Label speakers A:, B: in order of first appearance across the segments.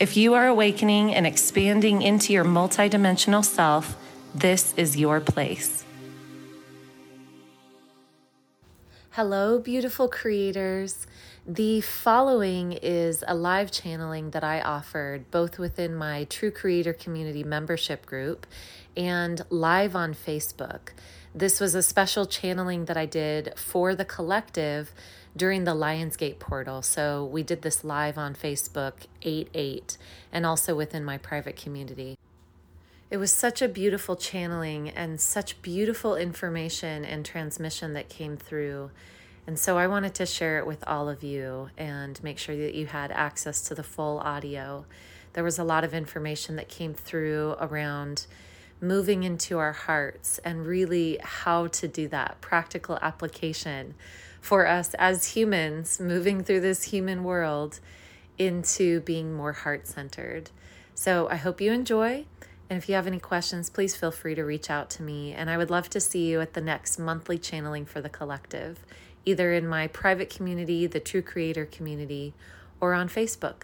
A: If you are awakening and expanding into your multidimensional self, this is your place. Hello, beautiful creators. The following is a live channeling that I offered both within my True Creator Community membership group and live on Facebook. This was a special channeling that I did for the collective during the Lion's Gate portal. So we did this live on Facebook 8 8 and also within my private community. It was such a beautiful channeling and such beautiful information and transmission that came through. And so I wanted to share it with all of you and make sure that you had access to the full audio. There was a lot of information that came through around moving into our hearts and really how to do that practical application for us as humans moving through this human world into being more heart centered. So I hope you enjoy. And if you have any questions, please feel free to reach out to me. And I would love to see you at the next monthly channeling for the collective, either in my private community, the True Creator community, or on Facebook.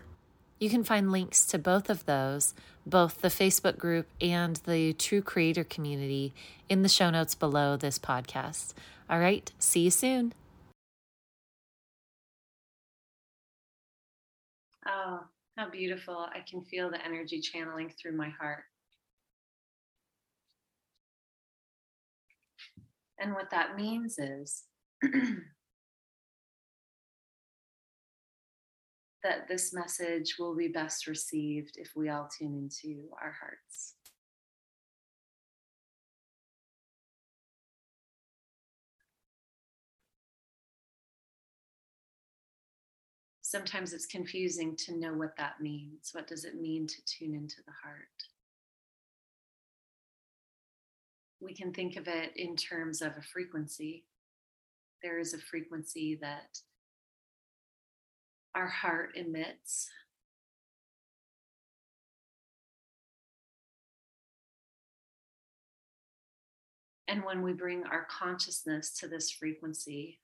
A: You can find links to both of those, both the Facebook group and the True Creator community, in the show notes below this podcast. All right, see you soon. Oh, how beautiful. I can feel the energy channeling through my heart. And what that means is that this message will be best received if we all tune into our hearts. Sometimes it's confusing to know what that means. What does it mean to tune into the heart? we can think of it in terms of a frequency. There is a frequency that our heart emits. And when we bring our consciousness to this frequency,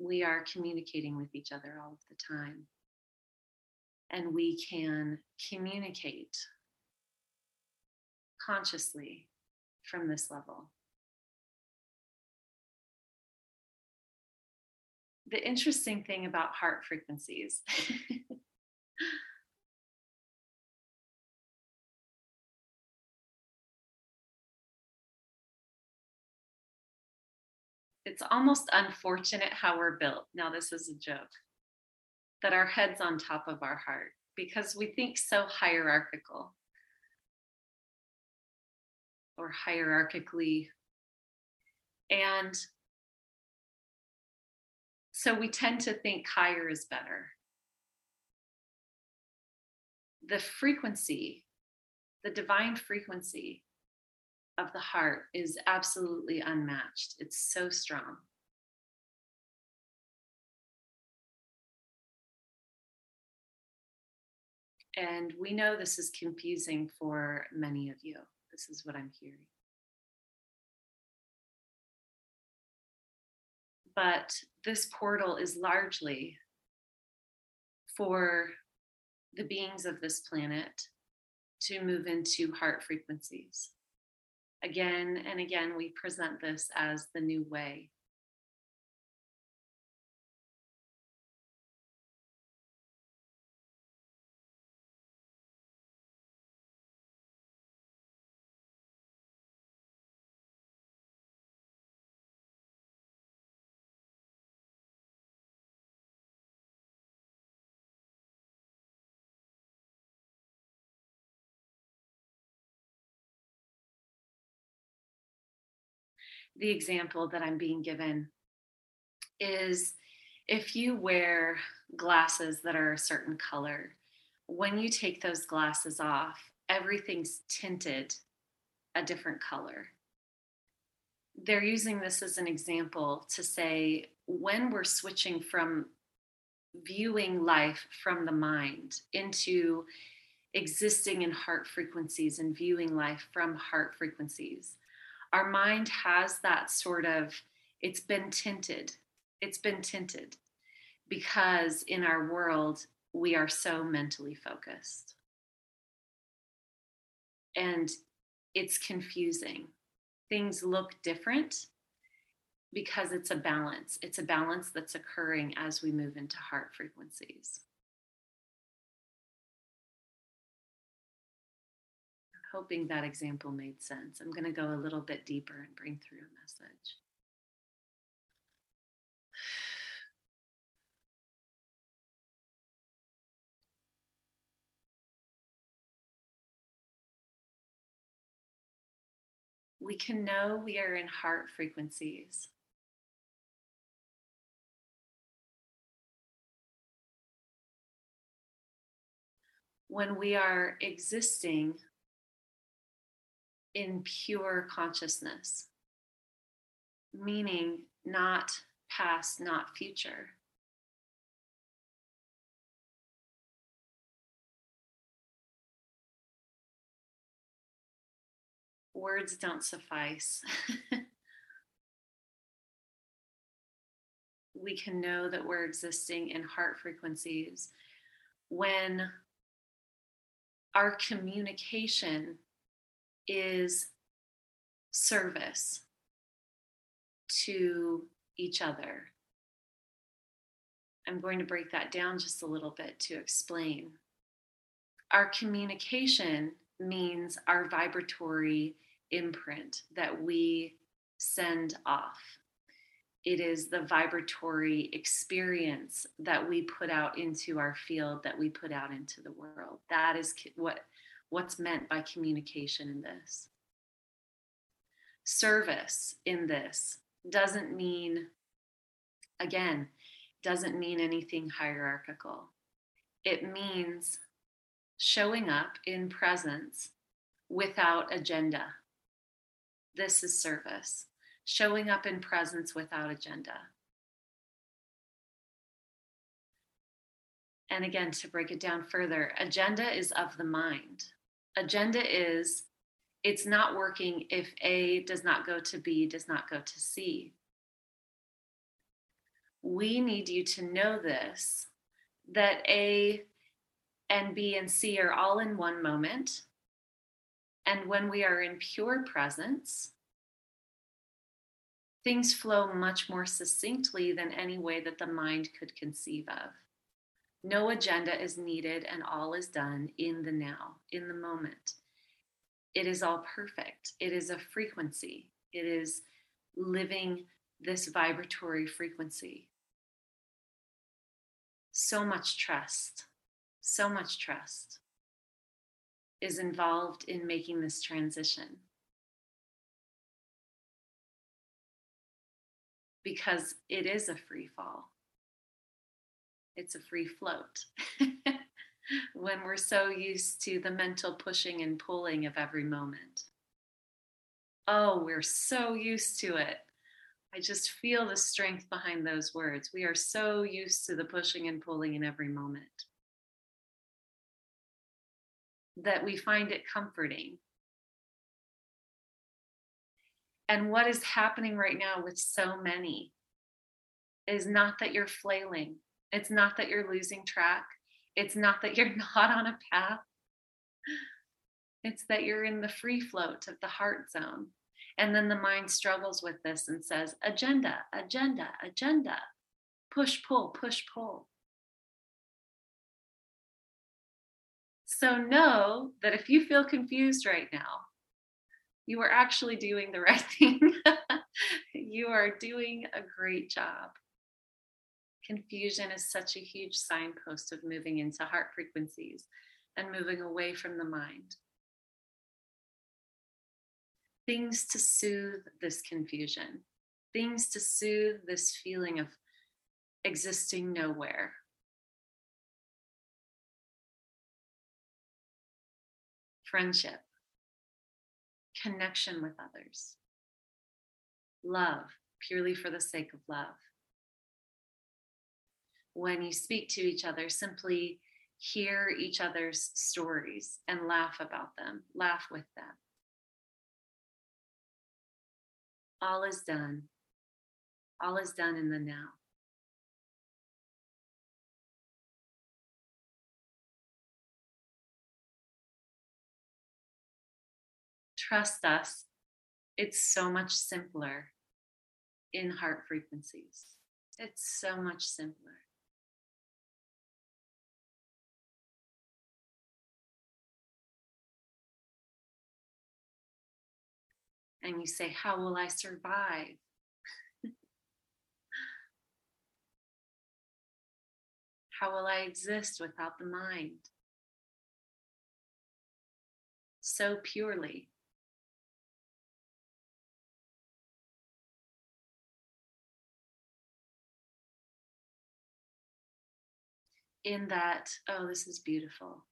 A: we are communicating with each other all of the time. And we can communicate consciously from this level. The interesting thing about heart frequencies. it's almost unfortunate how we're built. Now, this is a joke that our head's on top of our heart because we think so hierarchical or hierarchically. And so we tend to think higher is better. The frequency, the divine frequency of the heart is absolutely unmatched. It's so strong. And we know this is confusing for many of you. This is what I'm hearing. But this portal is largely for the beings of this planet to move into heart frequencies. Again and again, we present this as the new way. The example that I'm being given is if you wear glasses that are a certain color, when you take those glasses off, everything's tinted a different color. They're using this as an example to say when we're switching from viewing life from the mind into existing in heart frequencies and viewing life from heart frequencies. Our mind has that sort of, it's been tinted. It's been tinted because in our world, we are so mentally focused. And it's confusing. Things look different because it's a balance. It's a balance that's occurring as we move into heart frequencies. Hoping that example made sense. I'm going to go a little bit deeper and bring through a message. we can know we are in heart frequencies. When we are existing in pure consciousness, meaning not past, not future. words don't suffice. we can know that we're existing in heart frequencies when our communication is service to each other. I'm going to break that down just a little bit to explain. Our communication means our vibratory imprint that we send off. It is the vibratory experience that we put out into our field, that we put out into the world. That is what, what's meant by communication in this. Service in this doesn't mean, again, doesn't mean anything hierarchical. It means showing up in presence without agenda this is service, showing up in presence without agenda. And again, to break it down further, agenda is of the mind. Agenda is it's not working if A does not go to B, does not go to C. We need you to know this that A and B and C are all in one moment and when we are in pure presence, things flow much more succinctly than any way that the mind could conceive of. No agenda is needed, and all is done in the now, in the moment. It is all perfect. It is a frequency. It is living this vibratory frequency. So much trust, so much trust is involved in making this transition. Because it is a free fall, it's a free float. when we're so used to the mental pushing and pulling of every moment. Oh, we're so used to it. I just feel the strength behind those words. We are so used to the pushing and pulling in every moment that we find it comforting. And what is happening right now with so many is not that you're flailing, it's not that you're losing track, it's not that you're not on a path. It's that you're in the free float of the heart zone. And then the mind struggles with this and says, agenda, agenda, agenda, push, pull, push, pull. So know that if you feel confused right now, you are actually doing the right thing. you are doing a great job. Confusion is such a huge signpost of moving into heart frequencies and moving away from the mind. Things to soothe this confusion, things to soothe this feeling of existing nowhere, friendship, connection with others, love, purely for the sake of love. When you speak to each other, simply hear each other's stories and laugh about them, laugh with them. All is done. All is done in the now. Trust us, it's so much simpler in heart frequencies. It's so much simpler. And you say, How will I survive? How will I exist without the mind? So purely. In that, oh, this is beautiful.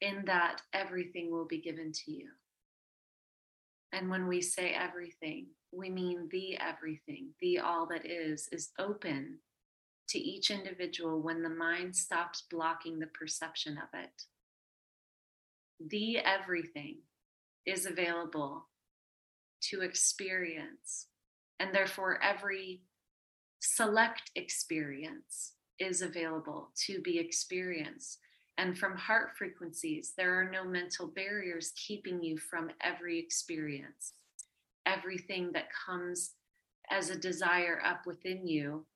A: In that, everything will be given to you. And when we say everything, we mean the everything, the all that is, is open to each individual when the mind stops blocking the perception of it. The everything is available to experience, and therefore, every select experience is available to be experienced. And from heart frequencies, there are no mental barriers keeping you from every experience. Everything that comes as a desire up within you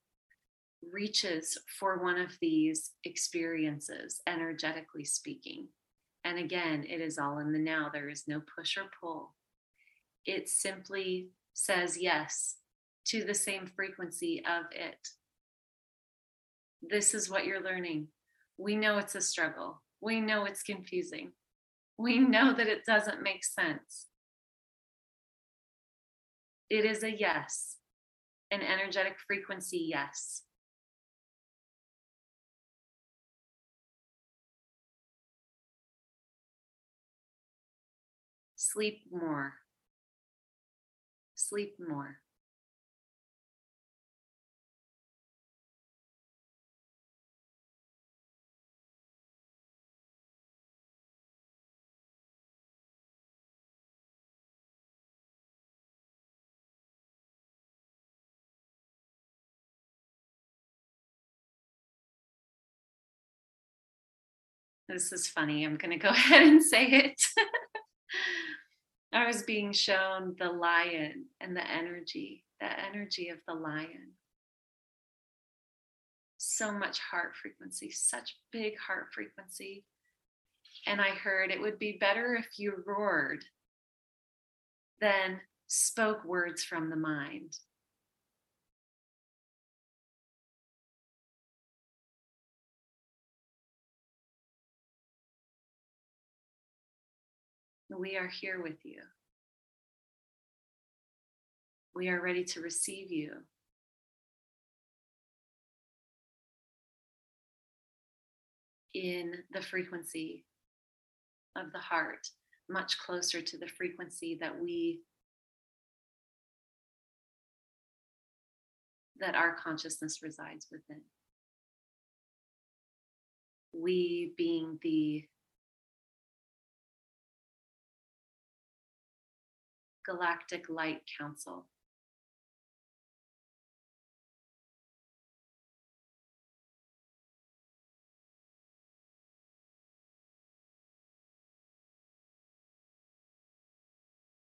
A: reaches for one of these experiences, energetically speaking. And again, it is all in the now. There is no push or pull. It simply says yes to the same frequency of it. This is what you're learning. We know it's a struggle. We know it's confusing. We know that it doesn't make sense. It is a yes, an energetic frequency yes. Sleep more. Sleep more. This is funny. I'm going to go ahead and say it. I was being shown the lion and the energy, the energy of the lion. So much heart frequency, such big heart frequency. And I heard it would be better if you roared than spoke words from the mind. We are here with you. We are ready to receive you. In the frequency of the heart, much closer to the frequency that we, that our consciousness resides within. We being the Galactic Light Council.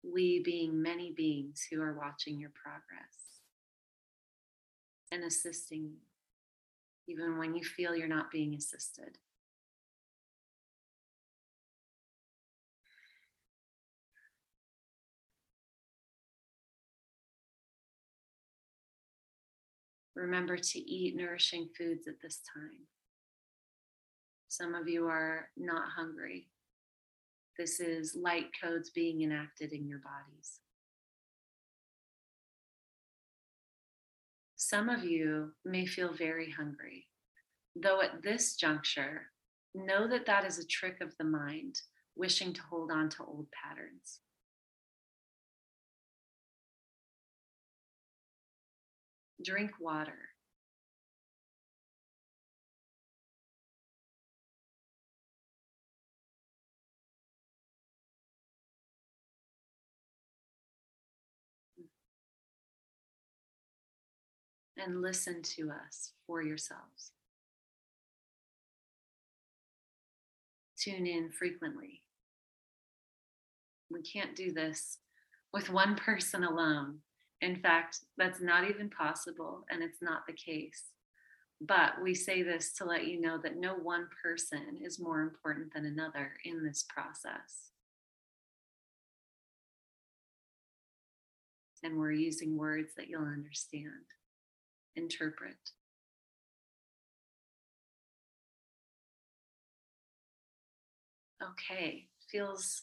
A: We being many beings who are watching your progress and assisting you, even when you feel you're not being assisted. Remember to eat nourishing foods at this time. Some of you are not hungry. This is light codes being enacted in your bodies. Some of you may feel very hungry, though at this juncture, know that that is a trick of the mind wishing to hold on to old patterns. Drink water. And listen to us for yourselves. Tune in frequently. We can't do this with one person alone. In fact, that's not even possible, and it's not the case. But we say this to let you know that no one person is more important than another in this process. And we're using words that you'll understand, interpret. Okay, feels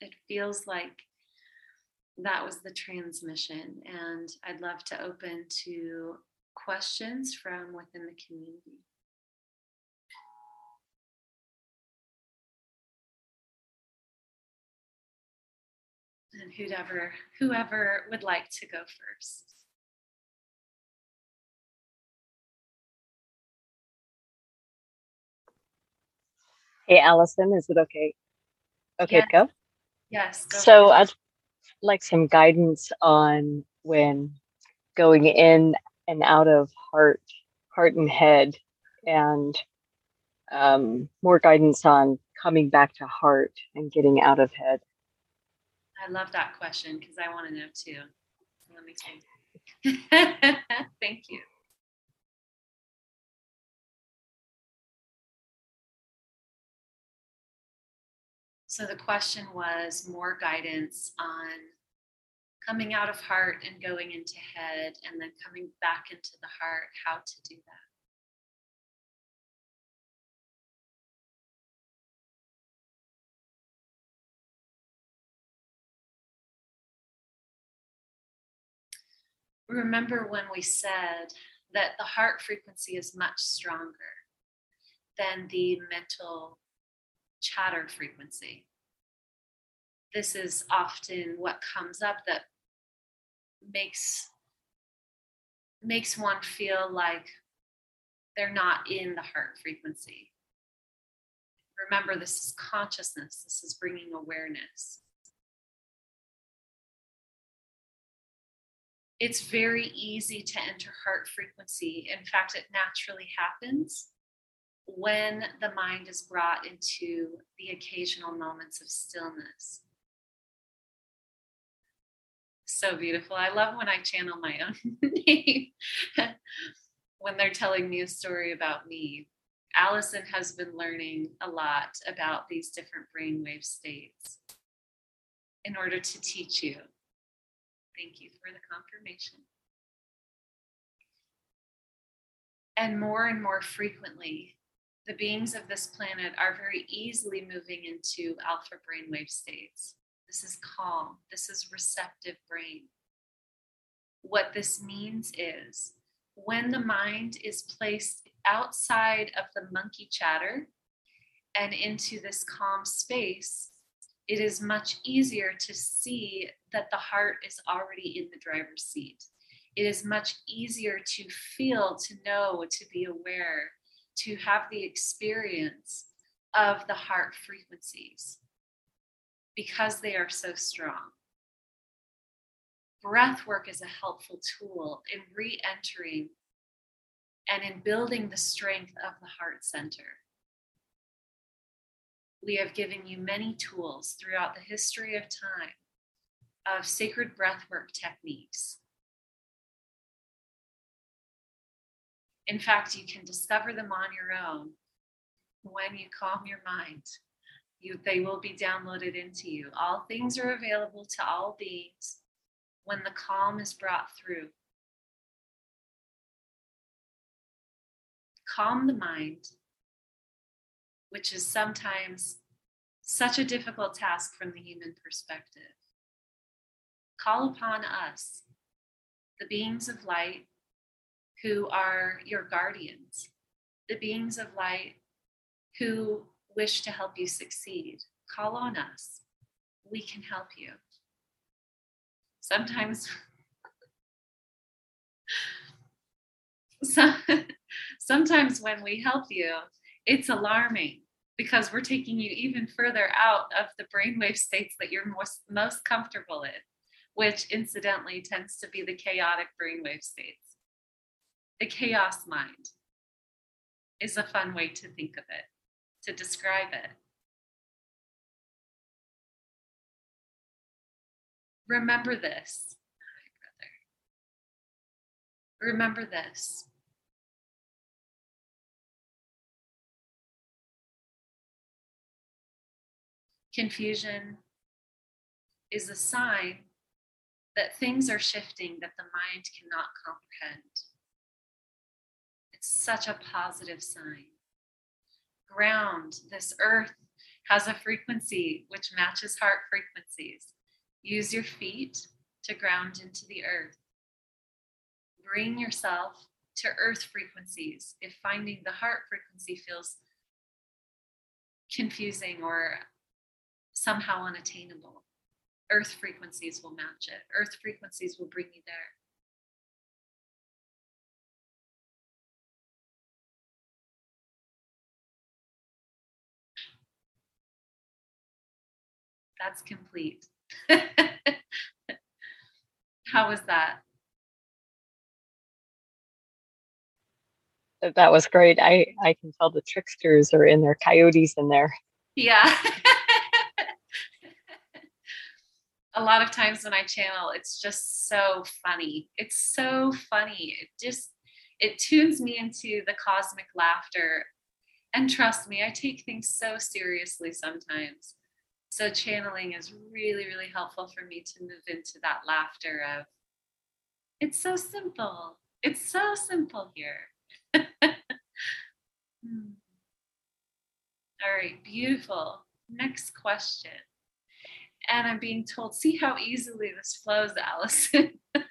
A: it feels like that was the transmission. And I'd love to open to questions from within the community. And whoever whoever would like to go first.
B: Hey, Allison, is it okay? Okay to go?
A: Yes. go
B: So
A: ahead.
B: I'd like some guidance on when going in and out of heart, heart and head, and um, more guidance on coming back to heart and getting out of head.
A: I love that question because I want to know too. Let me. Thank you. So the question was more guidance on coming out of heart and going into head and then coming back into the heart, how to do that. Remember when we said that the heart frequency is much stronger than the mental chatter frequency. This is often what comes up that makes makes one feel like they're not in the heart frequency. Remember, this is consciousness, this is bringing awareness. It's very easy to enter heart frequency. In fact, it naturally happens when the mind is brought into the occasional moments of stillness. So beautiful. I love when I channel my own name when they're telling me a story about me. Allison has been learning a lot about these different brainwave states in order to teach you. Thank you for the confirmation. And more and more frequently, the beings of this planet are very easily moving into alpha brainwave states. This is calm, this is receptive brain. What this means is when the mind is placed outside of the monkey chatter and into this calm space, it is much easier to see that the heart is already in the driver's seat. It is much easier to feel, to know, to be aware, to have the experience of the heart frequencies because they are so strong. Breath work is a helpful tool in re entering and in building the strength of the heart center. We have given you many tools throughout the history of time of sacred breathwork techniques. In fact, you can discover them on your own when you calm your mind. You, they will be downloaded into you. All things are available to all beings when the calm is brought through. Calm the mind, which is sometimes such a difficult task from the human perspective. Call upon us, the beings of light who are your guardians, the beings of light who wish to help you succeed, call on us. We can help you. Sometimes, sometimes when we help you, it's alarming because we're taking you even further out of the brainwave states that you're most, most comfortable in, which incidentally tends to be the chaotic brainwave states. The chaos mind is a fun way to think of it, to describe it. Remember this. Remember this. Confusion is a sign that things are shifting that the mind cannot comprehend. It's such a positive sign. Ground, this earth has a frequency which matches heart frequencies. Use your feet to ground into the earth. Bring yourself to earth frequencies if finding the heart frequency feels confusing or somehow unattainable. Earth frequencies will match it, earth frequencies will bring you there. That's complete. How was that?
B: That was great. I I can tell the tricksters are in there, coyotes in there.
A: Yeah. a lot of times when I channel, it's just so funny. It's so funny. It just it tunes me into the cosmic laughter. And trust me, I take things so seriously sometimes. So channeling is really, really helpful for me to move into that laughter of it's so simple. It's so simple here. Hmm. All right, beautiful. Next question and I'm being told, see how easily this flows, Allison.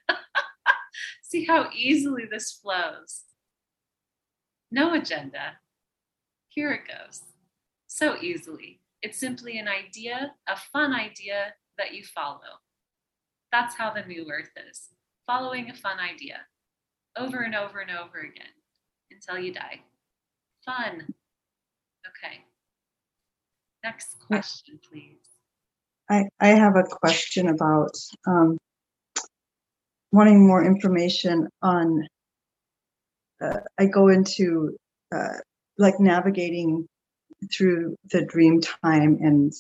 A: see how easily this flows. No agenda. Here it goes. So easily. It's simply an idea, a fun idea that you follow. That's how the new earth is following a fun idea over and over and over again until you die. Fun. Okay. Next question, please.
C: I, I have a question about um, wanting more information on. Uh, I go into uh, like navigating through the dream time, and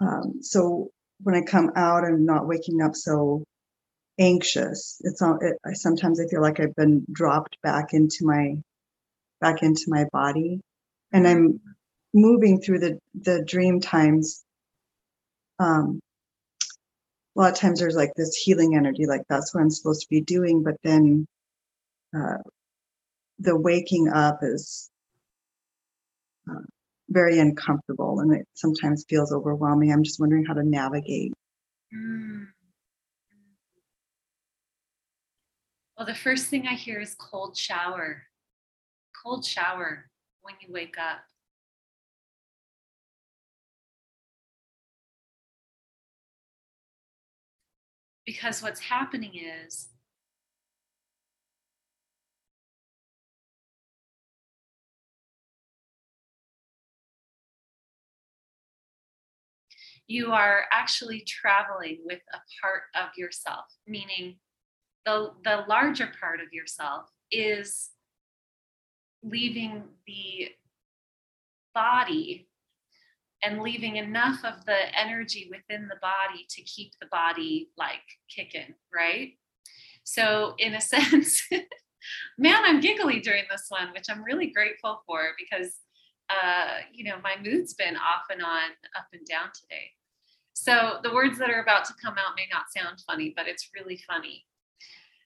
C: um, so when I come out, I'm not waking up so anxious. It's all. It, I, sometimes I feel like I've been dropped back into my back into my body, and I'm moving through the the dream times um, a lot of times there's like this healing energy, like that's what I'm supposed to be doing. But then uh, the waking up is uh, very uncomfortable and it sometimes feels overwhelming. I'm just wondering how to navigate. Mm.
A: Well, the first thing I hear is cold shower. Cold shower when you wake up. Because what's happening is you are actually traveling with a part of yourself, meaning the, the larger part of yourself is leaving the body and leaving enough of the energy within the body to keep the body like kicking, right? So, in a sense, man, I'm giggly during this one, which I'm really grateful for because, uh, you know, my mood's been off and on, up and down today. So, the words that are about to come out may not sound funny, but it's really funny.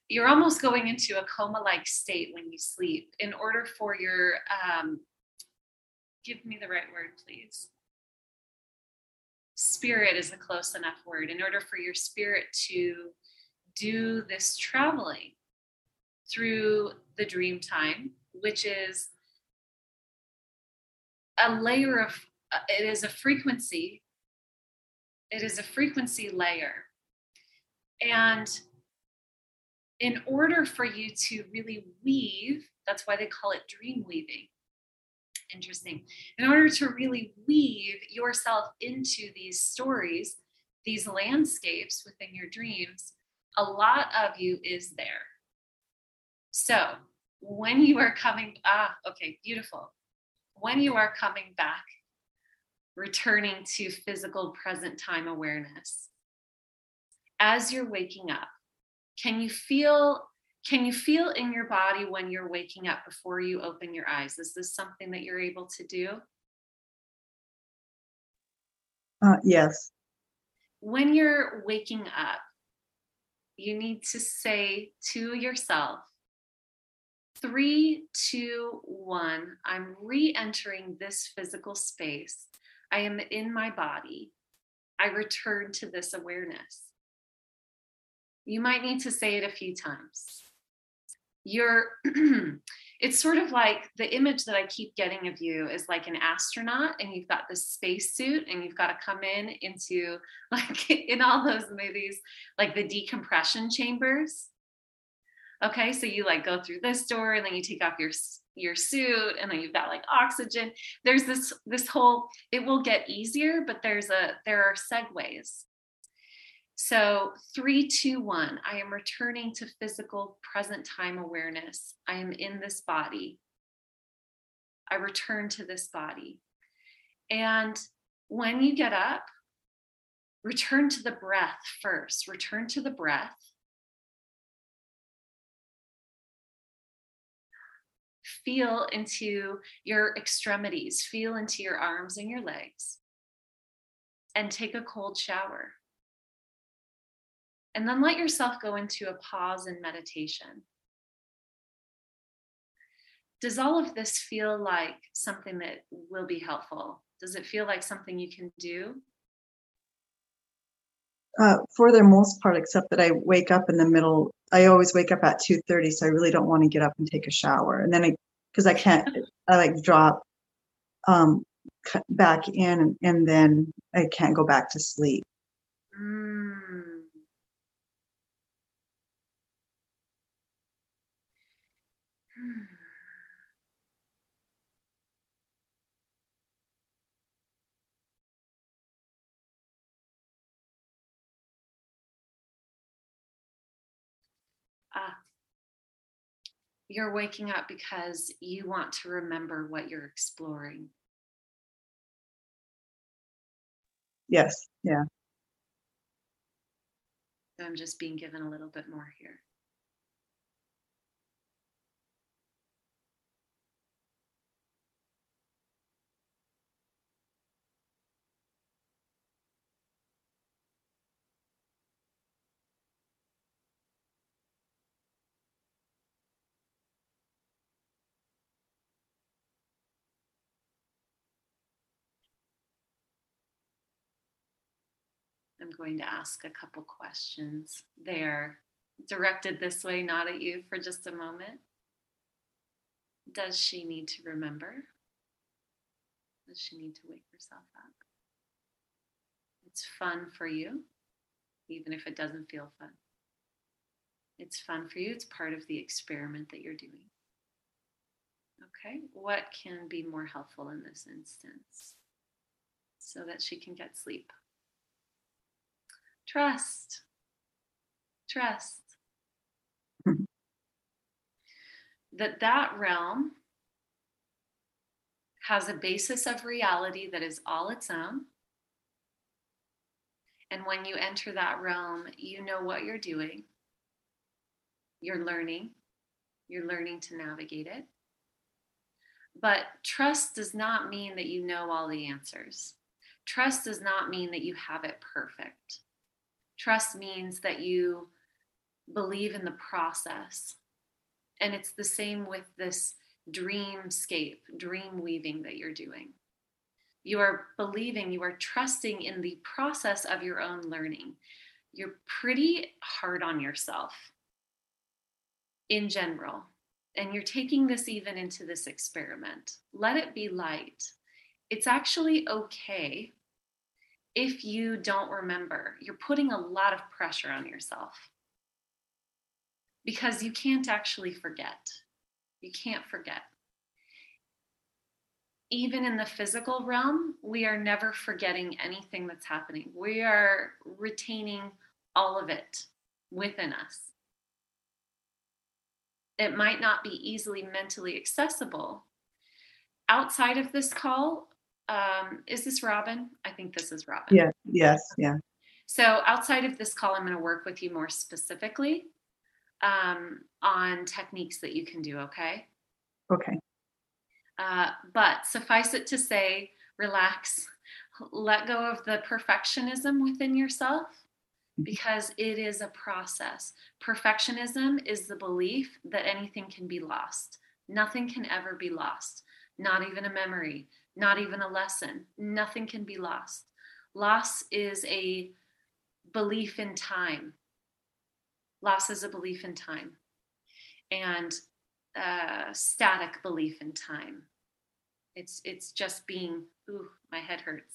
A: You're almost going into a coma like state when you sleep in order for your, um, give me the right word, please spirit is a close enough word in order for your spirit to do this traveling through the dream time which is a layer of uh, it is a frequency. It is a frequency layer. And in order for you to really weave, that's why they call it dream weaving. Interesting. In order to really weave yourself into these stories, these landscapes within your dreams, a lot of you is there. So when you are coming, ah, okay, beautiful. When you are coming back, returning to physical present time awareness, as you're waking up, can you feel can you feel in your body when you're waking up before you open your eyes? Is this something that you're able to do?
C: Uh, yes.
A: When you're waking up, you need to say to yourself, three, two, one, I'm re entering this physical space. I am in my body. I return to this awareness. You might need to say it a few times. You're, it's sort of like the image that I keep getting of you is like an astronaut, and you've got this space suit, and you've got to come in into like in all those movies, like the decompression chambers okay so you like go through this door and then you take off your your suit and then you've got like oxygen. There's this this whole it will get easier but there's a there are segues. So three two one i am returning to physical present time awareness. I am in this body. I return to this body. And when you get up return to the breath first. Return to the breath feel into your extremities, feel into your arms and your legs, and take a cold shower. And then let yourself go into a pause in meditation. Does all of this feel like something that will be helpful? Does it feel like something you can do?
C: Uh, for the most part, except that I wake up in the middle. I always wake up at two thirty, so I really don't want to get up and take a shower. And then I because I can't, I like drop um, back in and then I can't go back to sleep. Mm.
A: Ah, you're waking up because you want to remember what you're exploring.
C: Yes, yeah.
A: So I'm just being given a little bit more here. I'm going to ask a couple questions there, directed this way, not at you for just a moment. Does she need to remember? Does she need to wake herself up? It's fun for you, even if it doesn't feel fun. It's fun for you, it's part of the experiment that you're doing. Okay, what can be more helpful in this instance so that she can get sleep? Trust. Trust. That that realm has a basis of reality that is all its own. And when you enter that realm, you know what you're doing. You're learning. You're learning to navigate it. But trust does not mean that you know all the answers. Trust does not mean that you have it perfect. Trust means that you believe in the process. And it's the same with this dreamscape, dream weaving that you're doing. You are believing, you are trusting in the process of your own learning. You're pretty hard on yourself in general. And you're taking this even into this experiment. Let it be light. it's actually okay if you don't remember. You're putting a lot of pressure on yourself because you can't actually forget. You can't forget. Even in the physical realm, we are never forgetting anything that's happening. We are retaining all of it within us. It might not be easily mentally accessible. Outside of this call, um, is this Robin? I think this is Robin.
C: Yeah, yes, yeah.
A: So outside of this call, I'm going to work with you more specifically um, on techniques that you can do, okay?
C: Okay.
A: Uh, but suffice it to say, relax, let go of the perfectionism within yourself because it is a process. Perfectionism is the belief that anything can be lost. Nothing can ever be lost, not even a memory, not even a lesson. Nothing can be lost. Loss is a belief in time. Loss is a belief in time and uh, static belief in time. It's it's just being. Ooh, my head hurts.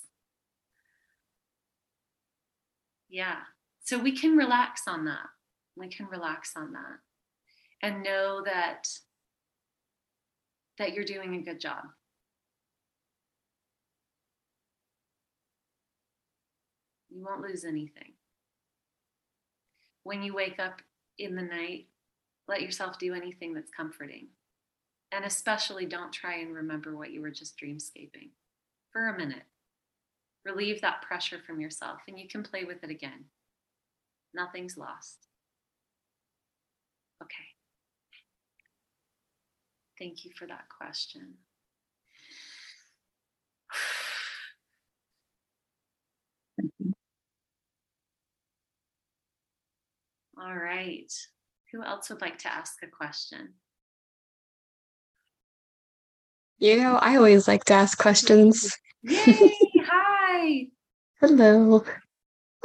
A: Yeah. So we can relax on that. We can relax on that, and know that that you're doing a good job. You won't lose anything. When you wake up in the night, let yourself do anything that's comforting. And especially don't try and remember what you were just dreamscaping for a minute. Relieve that pressure from yourself and you can play with it again. Nothing's lost. Okay. Thank you for that question. All right. Who else would like to ask a question?
D: You know, I always like to ask questions.
A: Yay! Hi.
D: Hello.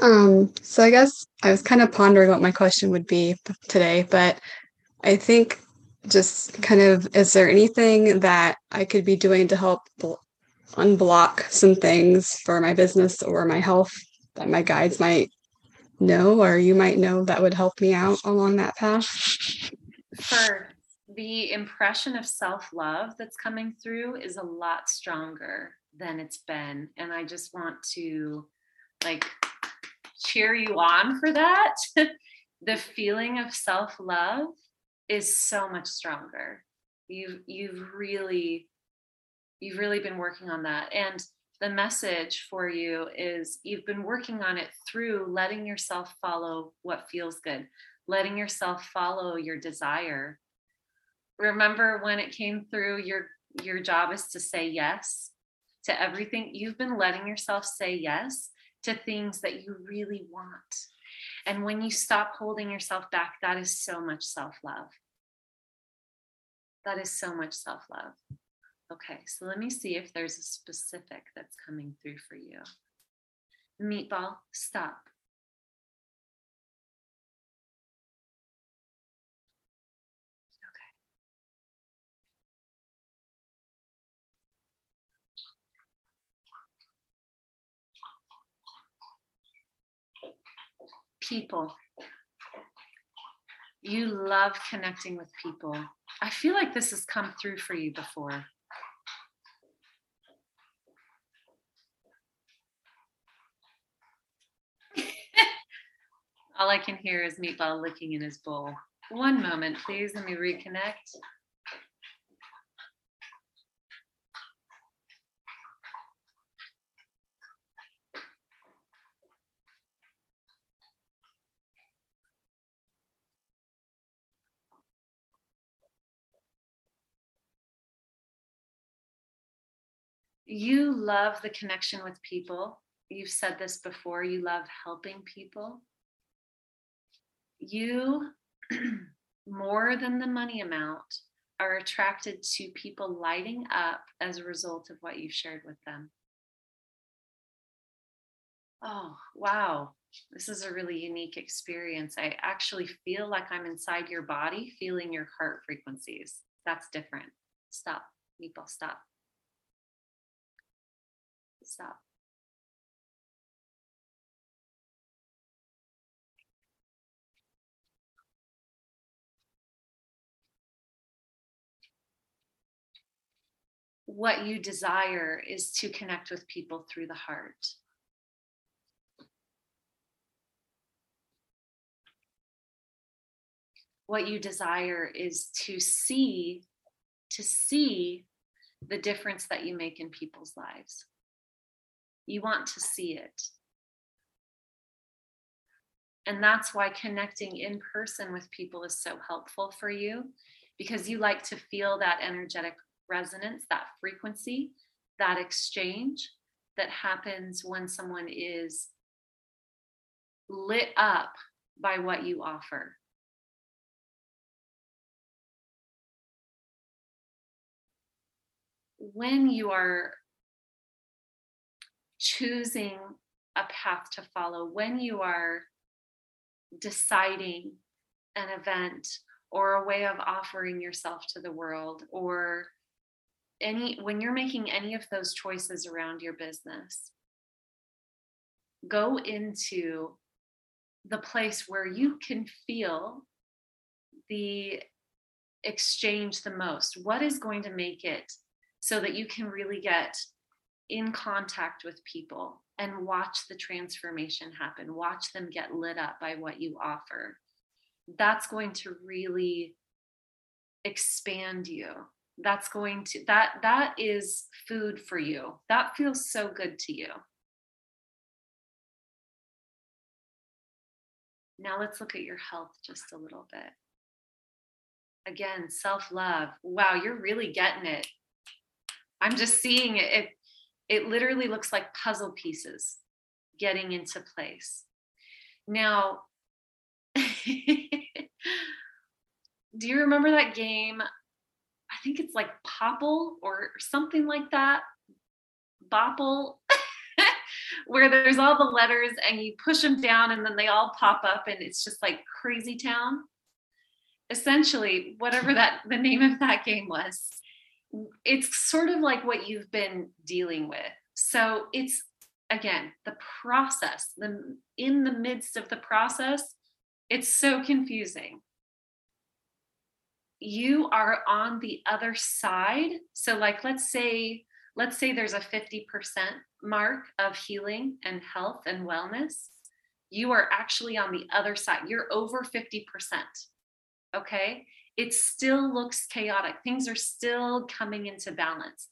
D: Um, so I guess I was kind of pondering what my question would be today, but I think just kind of is there anything that I could be doing to help bl- unblock some things for my business or my health that my guides might know or you might know that would help me out along that path?
A: For the impression of self love that's coming through is a lot stronger than it's been. And I just want to like cheer you on for that. the feeling of self love is so much stronger. You've you've really you've really been working on that. And the message for you is you've been working on it through letting yourself follow what feels good, letting yourself follow your desire. Remember when it came through your your job is to say yes to everything. You've been letting yourself say yes to things that you really want. And when you stop holding yourself back, that is so much self-love. That is so much self-love. Okay, so let me see if there's a specific that's coming through for you. Meatball, stop. Okay. People. You love connecting with people. I feel like this has come through for you before. All I can hear is Meatball licking in his bowl. One moment, please. Let me reconnect. You love the connection with people. You've said this before. You love helping people you more than the money amount are attracted to people lighting up as a result of what you've shared with them. Oh, wow. This is a really unique experience. I actually feel like I'm inside your body, feeling your heart frequencies. That's different. Stop, people, stop. lights What you desire is to connect with people through the heart. What you desire is to see to see the difference that you make in people's lives. You want to see it. And that's why connecting in person with people is so helpful for you because you like to feel that energetic resonance, that frequency, that exchange that happens when someone is lit up by what you offer. when you are choosing a path to follow, when you are deciding an event or a way of offering yourself to the world or any when you're making any of those choices around your business go into the place where you can feel the exchange the most what is going to make it so that you can really get in contact with people and watch the transformation happen, watch them get lit up by what you offer. That's going to really expand you. That's going to that that is food for you. That feels so good to you. Now let's look at your health just a little bit. Again, self-love. Wow, you're really getting it I'm just seeing it. It, it literally looks like puzzle pieces getting into place. Now, do you remember that game? I think it's like Popple or something like that. Bopple, where there's all the letters and you push them down and then they all pop up and it's just like crazy town. Essentially, whatever that the name of that game was, it's sort of like what you've been dealing with. So it's again the process, the in the midst of the process, it's so confusing. You are on the other side. So like let's say let's say there's a 50% mark of healing and health and wellness. You are actually on the other side. You're over 50%. Okay? it still looks chaotic. Things are still coming into balance.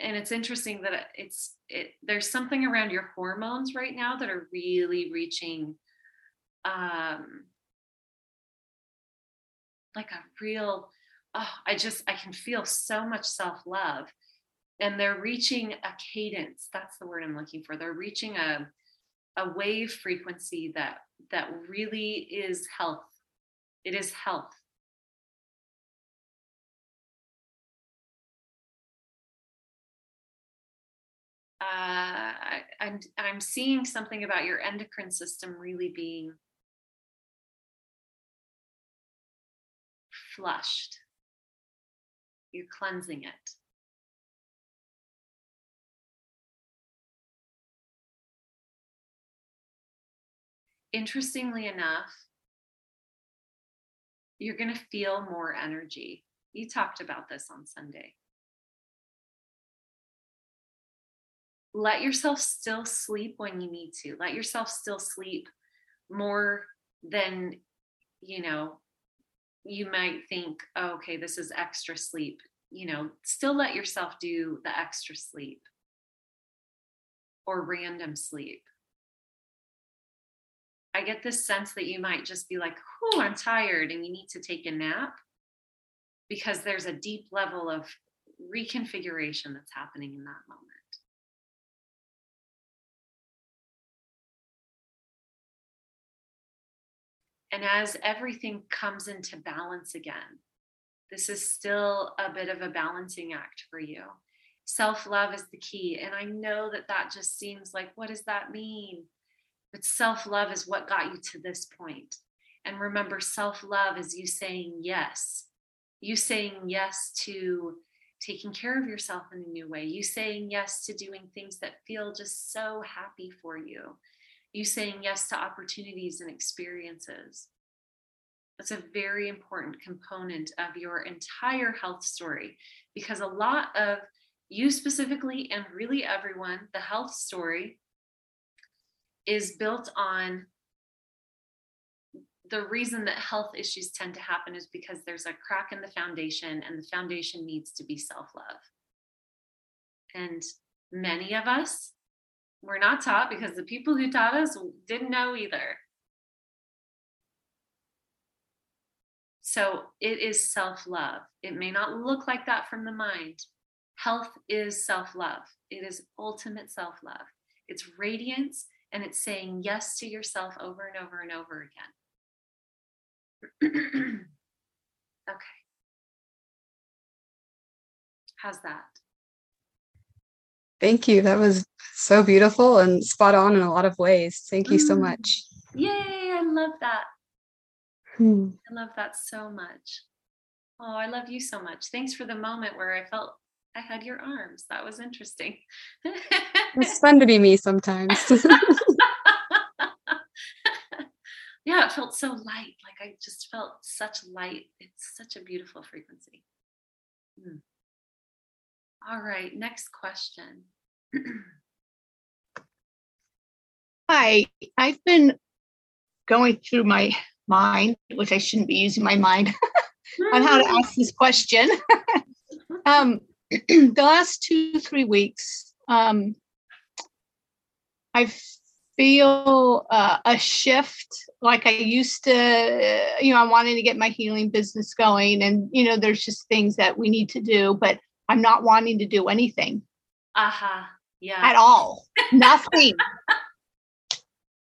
A: And it's interesting that it's it there's something around your hormones right now that are really reaching um like a real oh, I just I can feel so much self-love. And they're reaching a cadence that's the word i'm looking for. They're reaching a a wave frequency that that really is health. It is health. Uh, I, I'm, I'm seeing something about your endocrine system really being flushed. You're cleansing it. Interestingly enough, you're going to feel more energy. You talked about this on Sunday. let yourself still sleep when you need to. Let yourself still sleep more than, you know, you might think, oh, okay, this is extra sleep. You know, still let yourself do the extra sleep or random sleep. I get this sense that you might just be like, oh, I'm tired and you need to take a nap because there's a deep level of reconfiguration that's happening in that moment. And as everything comes into balance again, this is still a bit of a balancing act for you. Self love is the key. And I know that that just seems like, what does that mean? But self love is what got you to this point. And remember, self love is you saying yes. You saying yes to taking care of yourself in a new way, you saying yes to doing things that feel just so happy for you, you saying yes to opportunities and experiences. That's a very important component of your entire health story because a lot of you specifically, and really everyone, the health story is built on the reason that health issues tend to happen is because there's a crack in the foundation and the foundation needs to be self-love and many of us were not taught because the people who taught us didn't know either. So it is self-love. It may not look like that from the mind. Health is self-love. It is ultimate self-love. It's radiance and it's saying yes to yourself over and over and over again. Okay. How's that?
D: Thank you. That was so beautiful and spot on in a lot of ways. Thank you so mm. much.
A: Yay, I love that. Hmm. I love that so much. Oh, I love you so much. Thanks for the moment where I felt I had your arms. That was interesting.
D: it's fun to be me sometimes.
A: yeah, it felt so light. Like I just felt such light. It's such a beautiful frequency. Hmm. All right, next question.
E: Hi, I've been going through my mind, which I shouldn't be using my mind, on how to ask this question. um, the last two, three weeks, um, I've feel uh, a shift like I used to, you know, I wanted to get my healing business going. And, you know, there's just things that we need to do, but I'm not wanting to do anything.
A: Uh huh. Yeah.
E: At all. Nothing.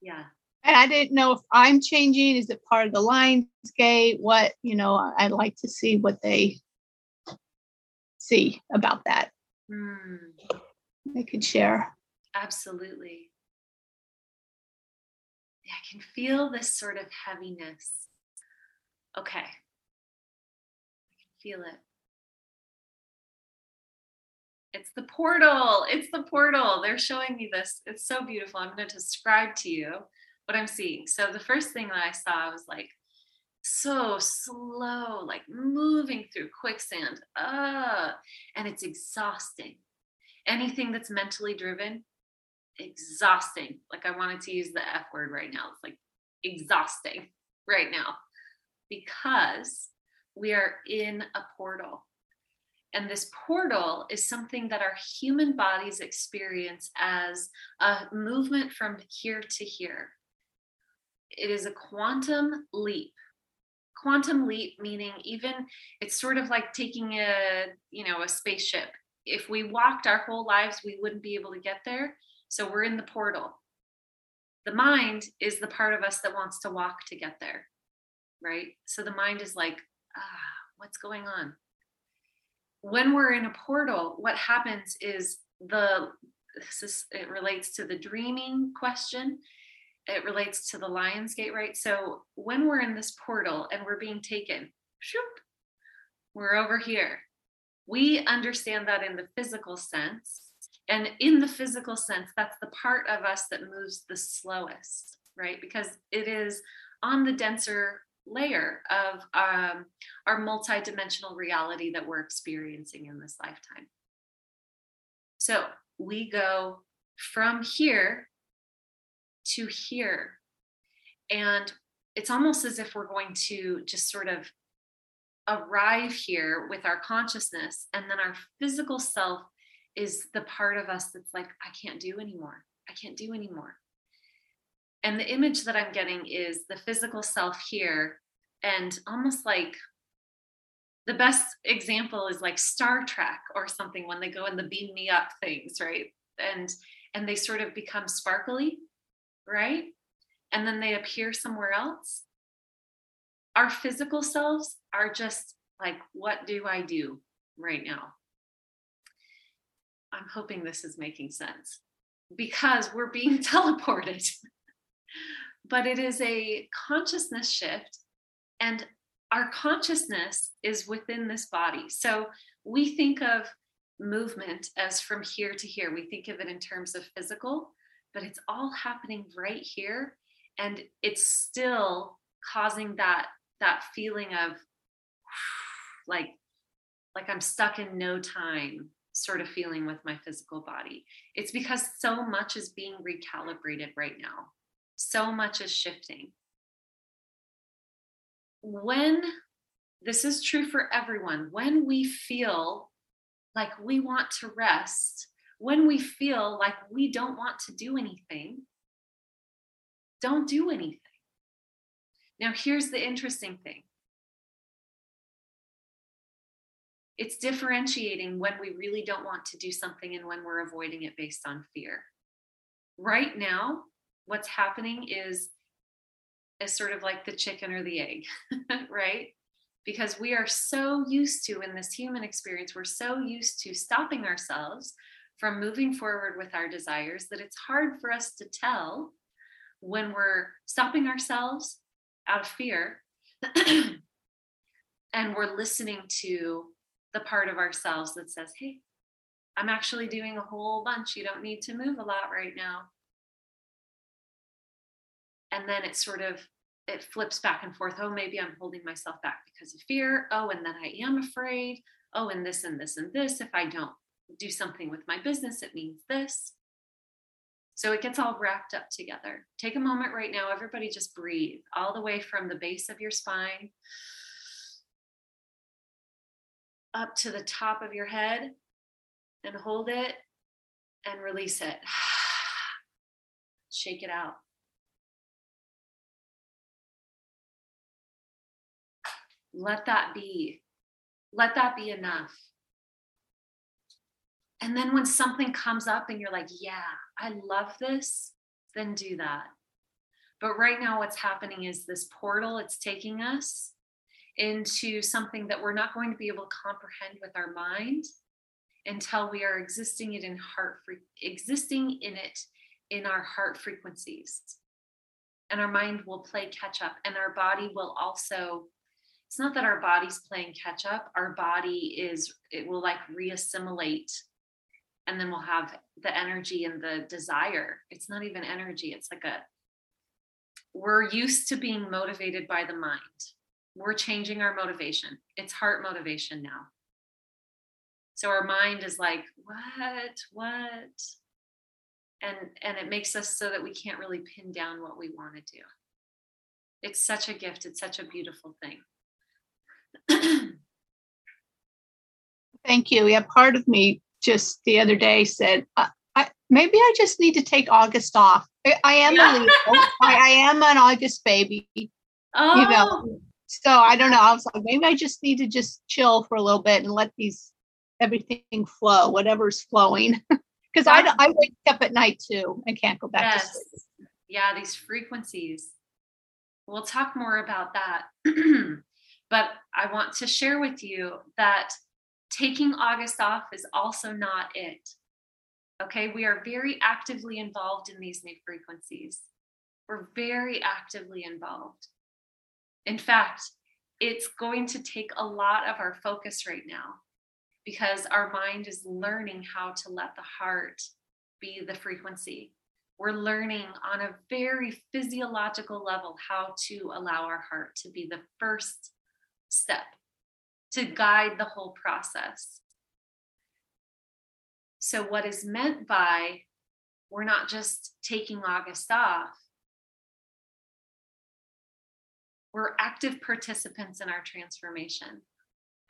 A: Yeah.
E: And I didn't know if I'm changing. Is it part of the Lion's Gate? What, you know, I'd like to see what they see about that. Mm. They could share.
A: Absolutely. I can feel this sort of heaviness. Okay. I can feel it. It's the portal. It's the portal. They're showing me this. It's so beautiful. I'm going to describe to you what I'm seeing. So the first thing that I saw was like so slow, like moving through quicksand. Uh, and it's exhausting. Anything that's mentally driven exhausting. Like I wanted to use the F word right now. It's like exhausting right now because we are in a portal. And this portal is something that our human bodies experience as a movement from here to here. It is a quantum leap. Quantum leap meaning even it's sort of like taking a, you know, a spaceship. If we walked our whole lives, we wouldn't be able to get there so we're in the portal. The mind is the part of us that wants to walk to get there, right? So the mind is like, ah, what's going on? When we're in a portal, what happens is the this is, it relates to the dreaming question. It relates to the Lion's Gate, right? So when we're in this portal and we're being taken, shoop, we're over here. We understand that in the physical sense and in the physical sense that's the part of us that moves the slowest right because it is on the denser layer of um, our multidimensional reality that we're experiencing in this lifetime so we go from here to here and it's almost as if we're going to just sort of arrive here with our consciousness and then our physical self is the part of us that's like, I can't do anymore. I can't do anymore. And the image that I'm getting is the physical self here, and almost like the best example is like Star Trek or something when they go in the beam me up things, right? And and they sort of become sparkly, right? And then they appear somewhere else. Our physical selves are just like, what do I do right now? I'm hoping this is making sense because we're being teleported. But it is a consciousness shift, and our consciousness is within this body. So we think of movement as from here to here. We think of it in terms of physical, but it's all happening right here. And it's still causing that that feeling of like like I'm stuck in no time sort of feeling with my physical body. It's because so much is being recalibrated right now. So much is shifting. When this is true for everyone, when we feel like we want to rest, when we feel like we don't want to do anything, don't do anything. Now, here's the interesting thing it's differentiating when we really don't want to do something and when we're avoiding it based on fear. Right now, what's happening is is sort of like the chicken or the egg, right? Because we are so used to in this human experience, we're so used to stopping ourselves from moving forward with our desires that it's hard for us to tell when we're stopping ourselves out of fear and we're listening to the part of ourselves that says, hey, I'm actually doing a whole bunch. You don't need to move a lot right now. And then it sort of it flips back and forth. Oh, maybe I'm holding myself back because of fear. Oh, and then I am afraid. Oh, and this and this and this. If I don't do something with my business, it means this. So it gets all wrapped up together. Take a moment right now. Everybody just breathe all the way from the base of your spine up to the top of your head and hold it and release it. Shake it out. Let that be. Let that be enough. And then when something comes up and you're like, yeah, I love this, then do that. But right now, what's happening is this portal, it's taking us into something that we're not going to be able to comprehend with our mind until we are existing it in heart existing in it in our heart frequencies and our mind will play catch up and our body will also it's not that our body's playing catch up our body is it will like reassimilate and then we'll have the energy and the desire it's not even energy it's like a we're used to being motivated by the mind we're changing our motivation. It's heart motivation now. So our mind is like, what, what? And and it makes us so that we can't really pin down what we want to do. It's such a gift. It's such a beautiful thing.
E: Thank you. Yeah, part of me just the other day said, I, I, maybe I just need to take August off. I, I am yeah. a I, I am an August baby. Oh. You know, oh so I don't know. I was like, maybe I just need to just chill for a little bit and let these everything flow, whatever's flowing. Because I, I wake up at night too and can't go back yes. to sleep.
A: Yeah, these frequencies. We'll talk more about that. but I want to share with you that taking August off is also not it. Okay, we are very actively involved in these new frequencies. We're very actively involved. In fact, it's going to take a lot of our focus right now because our mind is learning how to let the heart be the frequency. We're learning on a very physiological level how to allow our heart to be the first step to guide the whole process. So, what is meant by we're not just taking August off, We're active participants in our transformation,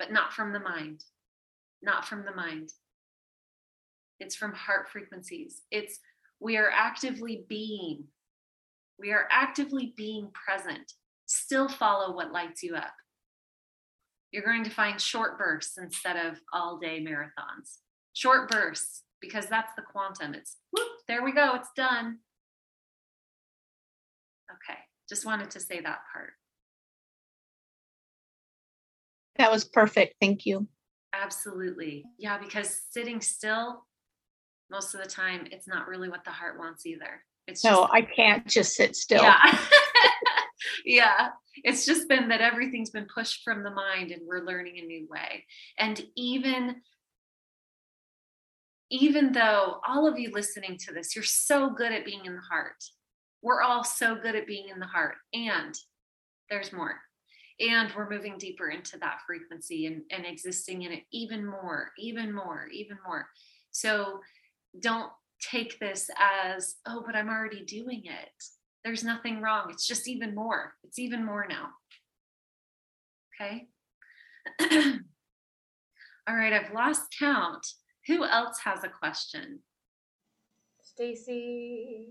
A: but not from the mind. Not from the mind. It's from heart frequencies. It's we are actively being. We are actively being present. Still follow what lights you up. You're going to find short bursts instead of all day marathons. Short bursts, because that's the quantum. It's whoop, there we go, it's done. Okay, just wanted to say that part.
E: That was perfect. Thank you.
A: Absolutely. Yeah, because sitting still, most of the time, it's not really what the heart wants either. It's
E: no, just, I can't just sit still.
A: Yeah. yeah. It's just been that everything's been pushed from the mind and we're learning a new way. And even even though all of you listening to this, you're so good at being in the heart. We're all so good at being in the heart. And there's more. And we're moving deeper into that frequency and, and existing in it even more, even more, even more. So don't take this as, oh, but I'm already doing it. There's nothing wrong. It's just even more. It's even more now. Okay. All right, I've lost count. Who else has a question?
F: Stacy.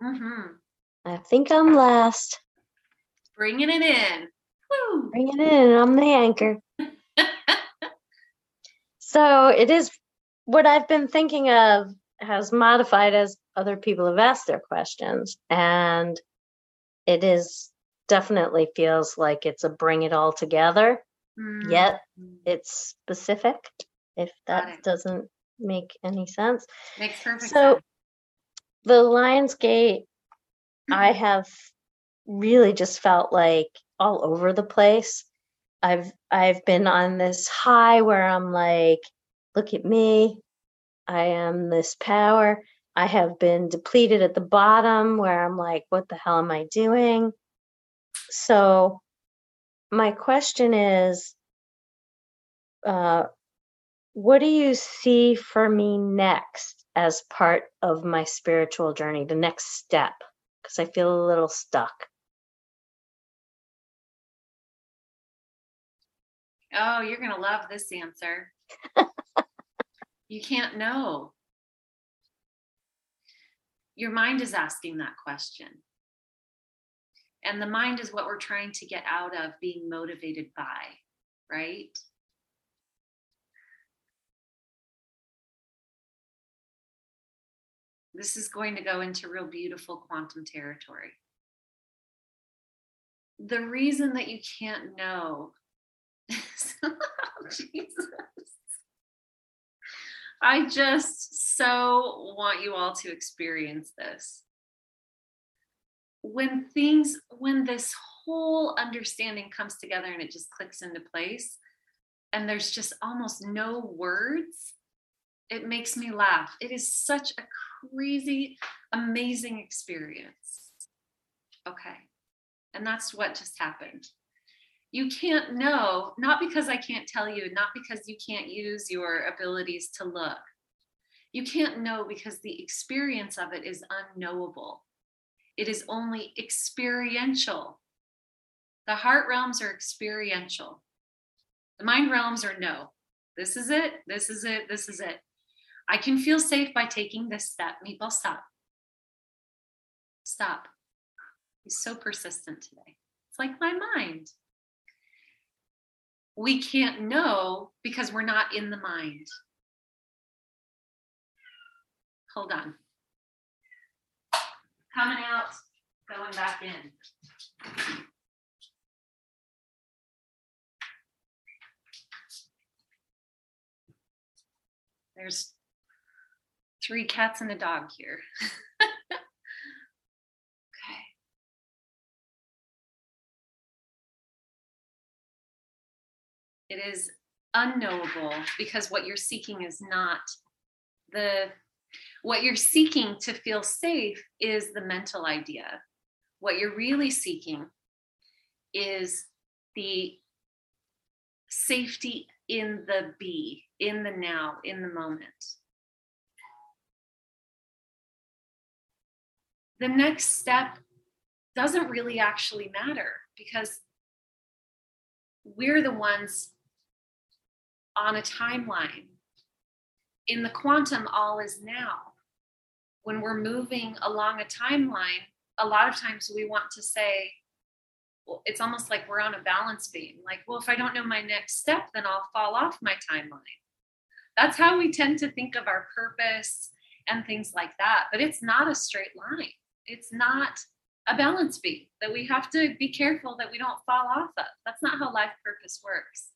A: Mm-hmm.
G: I think I'm last.
A: Bringing it in. Woo.
G: Bring it in. I'm the anchor. so it is what I've been thinking of has modified as other people have asked their questions. And it is definitely feels like it's a bring it all together,
A: Mm.
G: yet it's specific, if that doesn't make any sense.
A: Makes perfect
G: So
A: sense.
G: the Lion's Gate, I have really just felt like all over the place. I've I've been on this high where I'm like, look at me. I am this power. I have been depleted at the bottom where I'm like, what the hell am I doing? So my question is, uh, what do you see for me next as part of my spiritual journey, the next step? Because I feel a little stuck.
A: Oh, you're going to love this answer. you can't know. Your mind is asking that question. And the mind is what we're trying to get out of being motivated by, right? This is going to go into real beautiful quantum territory. The reason that you can't know oh, Jesus. I just so want you all to experience this. When things, when this whole understanding comes together and it just clicks into place, and there's just almost no words, it makes me laugh. It is such a crazy, amazing experience. Okay. And that's what just happened you can't know, not because I can't tell you, not because you can't use your abilities to look. You can't know because the experience of it is unknowable. It is only experiential. The heart realms are experiential. The mind realms are no. This is it. This is it. This is it. I can feel safe by taking this step. Meatball, stop. Stop. He's so persistent today. It's like my mind we can't know because we're not in the mind. Hold on. Coming out, going back in. There's three cats and a dog here. it is unknowable because what you're seeking is not the what you're seeking to feel safe is the mental idea. What you're really seeking is the safety in the be in the now in the moment. The next step doesn't really actually matter because we're the ones on a timeline. In the quantum, all is now. When we're moving along a timeline, a lot of times we want to say, well, it's almost like we're on a balance beam. Like, well, if I don't know my next step, then I'll fall off my timeline. That's how we tend to think of our purpose and things like that. But it's not a straight line. It's not a balance beam that we have to be careful that we don't fall off of. That's not how life purpose works.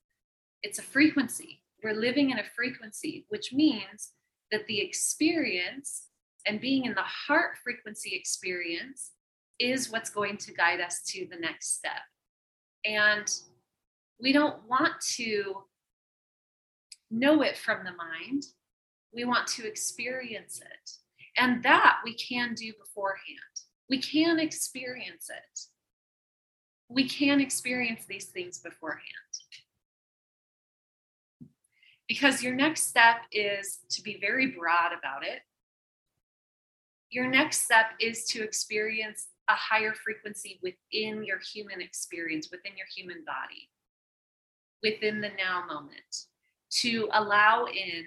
A: It's a frequency. We're living in a frequency, which means that the experience and being in the heart frequency experience is what's going to guide us to the next step. And we don't want to know it from the mind, we want to experience it. And that we can do beforehand. We can experience it. We can experience these things beforehand. Because your next step is to be very broad about it. Your next step is to experience a higher frequency within your human experience, within your human body, within the now moment, to allow in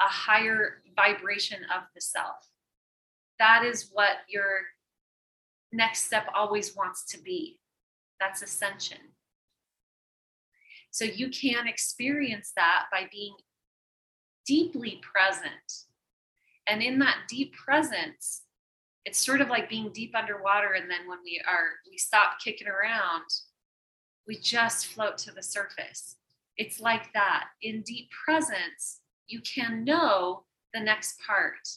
A: a higher vibration of the self. That is what your next step always wants to be. That's ascension. So you can experience that by being deeply present. And in that deep presence, it's sort of like being deep underwater. And then when we are, we stop kicking around, we just float to the surface. It's like that. In deep presence, you can know the next part.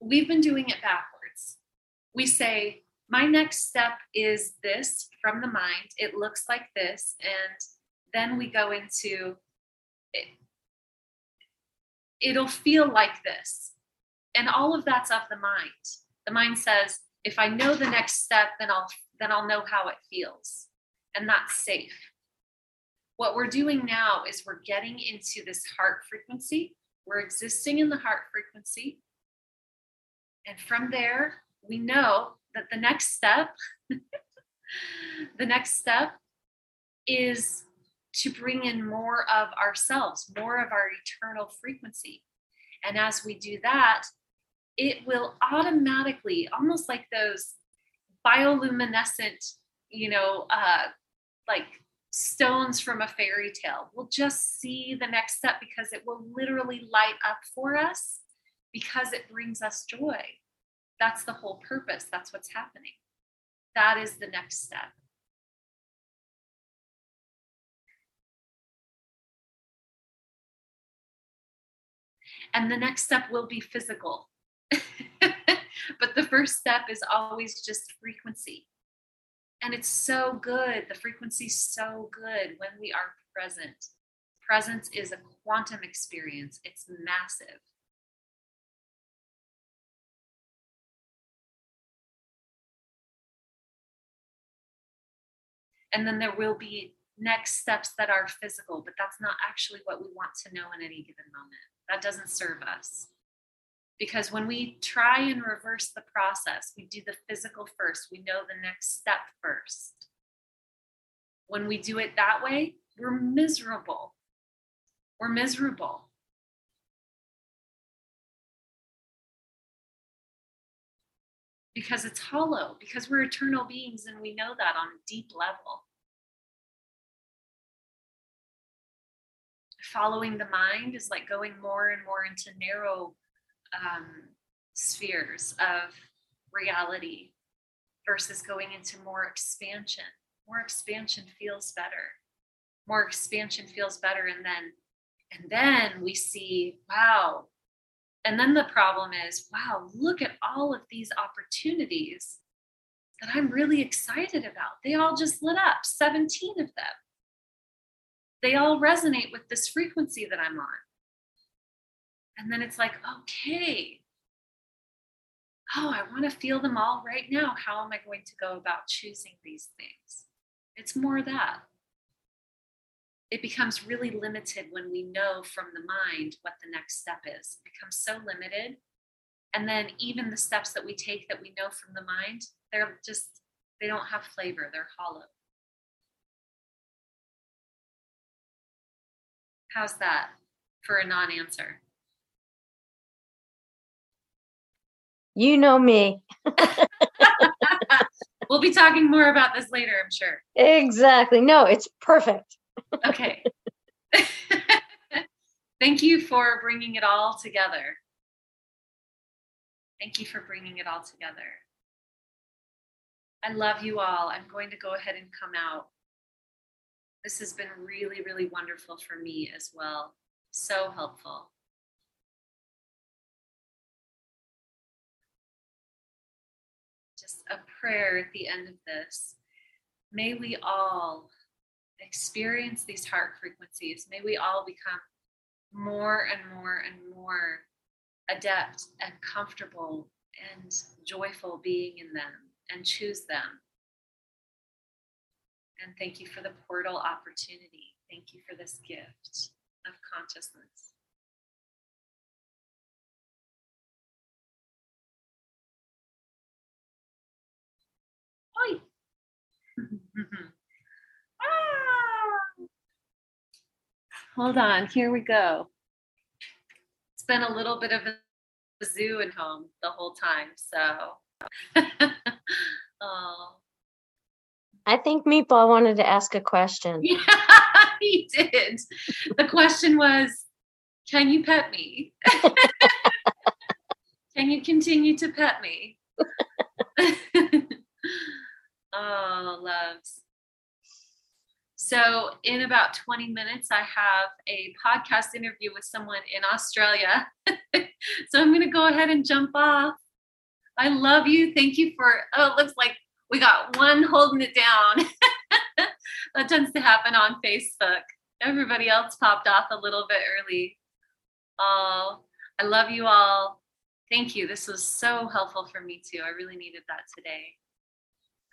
A: We've been doing it backwards. We say, my next step is this from the mind. It looks like this. And then we go into it. It'll feel like this. And all of that's of the mind. The mind says, if I know the next step, then I'll then I'll know how it feels. And that's safe. What we're doing now is we're getting into this heart frequency. We're existing in the heart frequency. And from there, we know that the next step, the next step is to bring in more of ourselves, more of our eternal frequency. And as we do that, it will automatically, almost like those bioluminescent, you know, uh, like stones from a fairy tale. We'll just see the next step because it will literally light up for us because it brings us joy. That's the whole purpose. That's what's happening. That is the next step. And the next step will be physical. but the first step is always just frequency. And it's so good. The frequency's so good when we are present. Presence is a quantum experience, it's massive. And then there will be next steps that are physical, but that's not actually what we want to know in any given moment. That doesn't serve us. Because when we try and reverse the process, we do the physical first, we know the next step first. When we do it that way, we're miserable. We're miserable. Because it's hollow, because we're eternal beings and we know that on a deep level. Following the mind is like going more and more into narrow um, spheres of reality versus going into more expansion. More expansion feels better. More expansion feels better. And then, and then we see, wow. And then the problem is, wow, look at all of these opportunities that I'm really excited about. They all just lit up, 17 of them. They all resonate with this frequency that I'm on. And then it's like, okay, oh, I want to feel them all right now. How am I going to go about choosing these things? It's more that. It becomes really limited when we know from the mind what the next step is. It becomes so limited. And then even the steps that we take that we know from the mind, they're just, they don't have flavor, they're hollow. How's that for a non answer?
G: You know me.
A: we'll be talking more about this later, I'm sure.
G: Exactly. No, it's perfect.
A: okay. Thank you for bringing it all together. Thank you for bringing it all together. I love you all. I'm going to go ahead and come out. This has been really, really wonderful for me as well. So helpful. Just a prayer at the end of this. May we all experience these heart frequencies. May we all become more and more and more adept and comfortable and joyful being in them and choose them. And thank you for the portal opportunity. Thank you for this gift of consciousness. Oi. ah. Hold on, here we go. It's been a little bit of a zoo at home the whole time, so. oh.
G: I think Meatball wanted to ask a question.
A: Yeah, he did. The question was Can you pet me? Can you continue to pet me? oh, loves. So, in about 20 minutes, I have a podcast interview with someone in Australia. so, I'm going to go ahead and jump off. I love you. Thank you for, oh, it looks like we got one holding it down. that tends to happen on Facebook. Everybody else popped off a little bit early. Oh, I love you all. Thank you. This was so helpful for me too. I really needed that today.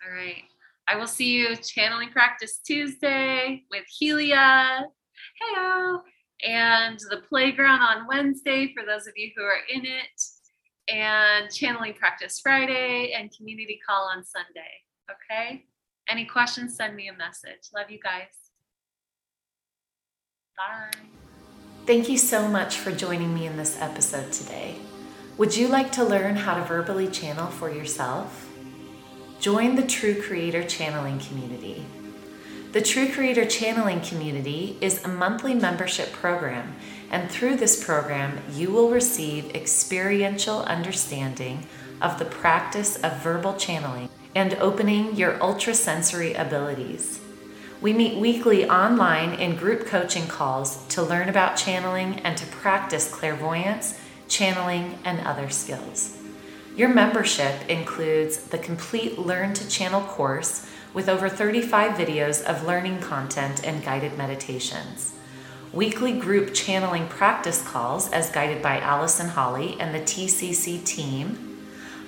A: All right. I will see you channeling practice Tuesday with Helia. Heyo. And the playground on Wednesday for those of you who are in it and channeling practice Friday and community call on Sunday. Okay? Any questions, send me a message. Love you guys. Bye.
F: Thank you so much for joining me in this episode today. Would you like to learn how to verbally channel for yourself? Join the True Creator Channeling Community. The True Creator Channeling Community is a monthly membership program and through this program, you will receive experiential understanding of the practice of verbal channeling and opening your ultrasensory abilities. We meet weekly online in group coaching calls to learn about channeling and to practice clairvoyance, channeling, and other skills. Your membership includes the complete Learn to Channel course with over 35 videos of learning content and guided meditations weekly group channeling practice calls as guided by Allison Holley and the TCC team,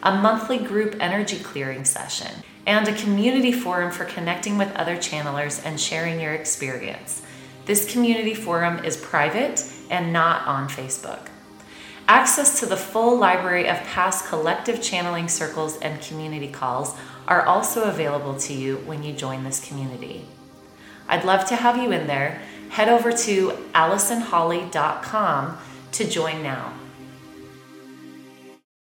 F: a monthly group energy clearing session, and a community forum for connecting with other channelers and sharing your experience. This community forum is private and not on Facebook. Access to the full library of past collective channeling circles and community calls are also available to you when you join this community. I'd love to have you in there head over to AllisonHolley.com to join now.